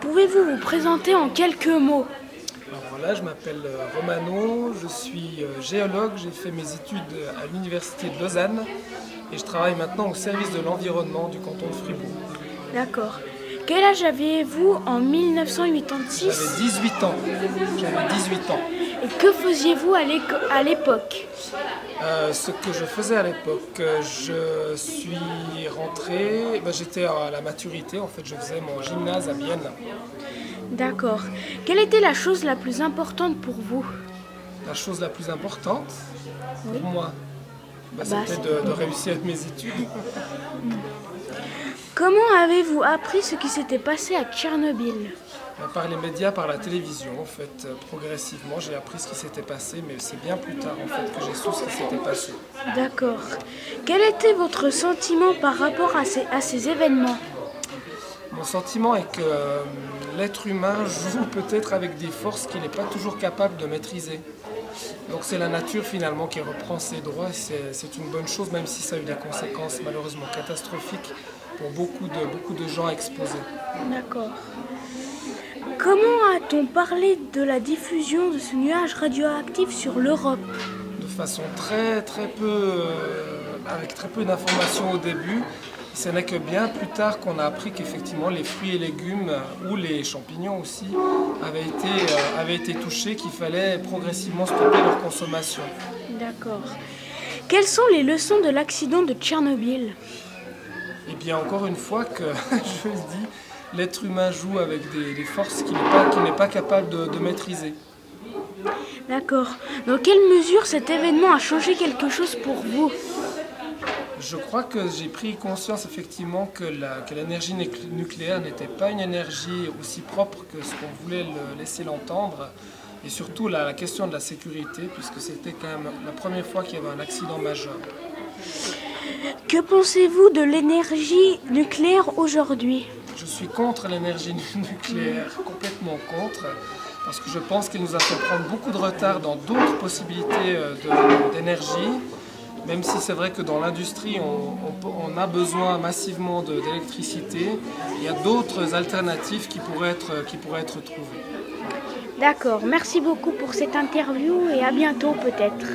Pouvez-vous vous présenter en quelques mots? Alors voilà, je m'appelle euh, Romano, je suis euh, géologue, j'ai fait mes études à l'université de Lausanne et je travaille maintenant au service de l'environnement du canton de Fribourg. D'accord. Quel âge aviez-vous en 1986 J'avais 18 ans. J'avais 18 ans. Et que faisiez-vous à l'époque? Euh, ce que je faisais à l'époque, euh, je suis rentré, ben, j'étais à la maturité, en fait je faisais mon gymnase à Vienne. D'accord. Quelle était la chose la plus importante pour vous? La chose la plus importante pour moi, Bah, c'était de, de réussir mes études. Comment avez-vous appris ce qui s'était passé à Tchernobyl? Ben, Par les médias, par la télévision, en fait, euh, progressivement, j'ai appris ce qui s'était passé, mais c'est bien plus tard, en fait, que j'ai su ce qui s'était passé. D'accord. Quel était votre sentiment par rapport à ces, à ces événements? Mon sentiment est que euh, l'être humain joue peut-être avec des forces qu'il n'est pas toujours capable de maîtriser. Donc c'est la nature finalement qui reprend ses droits c'est une bonne chose, même si ça a eu des conséquences malheureusement catastrophiques pour beaucoup de, beaucoup de gens exposés. D'accord. Comment a-t-on parlé de la diffusion de ce nuage radioactif sur l'Europe? De façon très très peu, euh, avec très peu d'informations au début. Ce n'est que bien plus tard qu'on a appris qu'effectivement les fruits et légumes euh, ou les champignons aussi avaient été, euh, avaient été touchés, qu'il fallait progressivement stopper leur consommation. D'accord. Quelles sont les leçons de l'accident de Tchernobyl? Et bien encore une fois que je le dis, l'être humain joue avec des, des forces qu'il n'est pas, capable de- de maîtriser. D'accord. Dans quelle mesure cet événement a changé quelque chose pour vous? Je crois que j'ai pris conscience effectivement que la- que l'énergie nuclé- nucléaire n'était pas une énergie aussi propre que ce qu'on voulait le laisser l'entendre. Et surtout la, la question de la sécurité, puisque c'était quand même la première fois qu'il y avait un accident majeur. Que pensez-vous de l'énergie nucléaire aujourd'hui? Je suis contre l'énergie nu- nucléaire, complètement contre, parce que je pense qu'il nous a fait prendre beaucoup de retard dans d'autres possibilités euh, de- d'énergie, même si c'est vrai que dans l'industrie, on, a besoin massivement d'électricité, il y a d'autres alternatives qui pourraient être trouvées. D'accord. Merci beaucoup pour cette interview et à bientôt peut-être.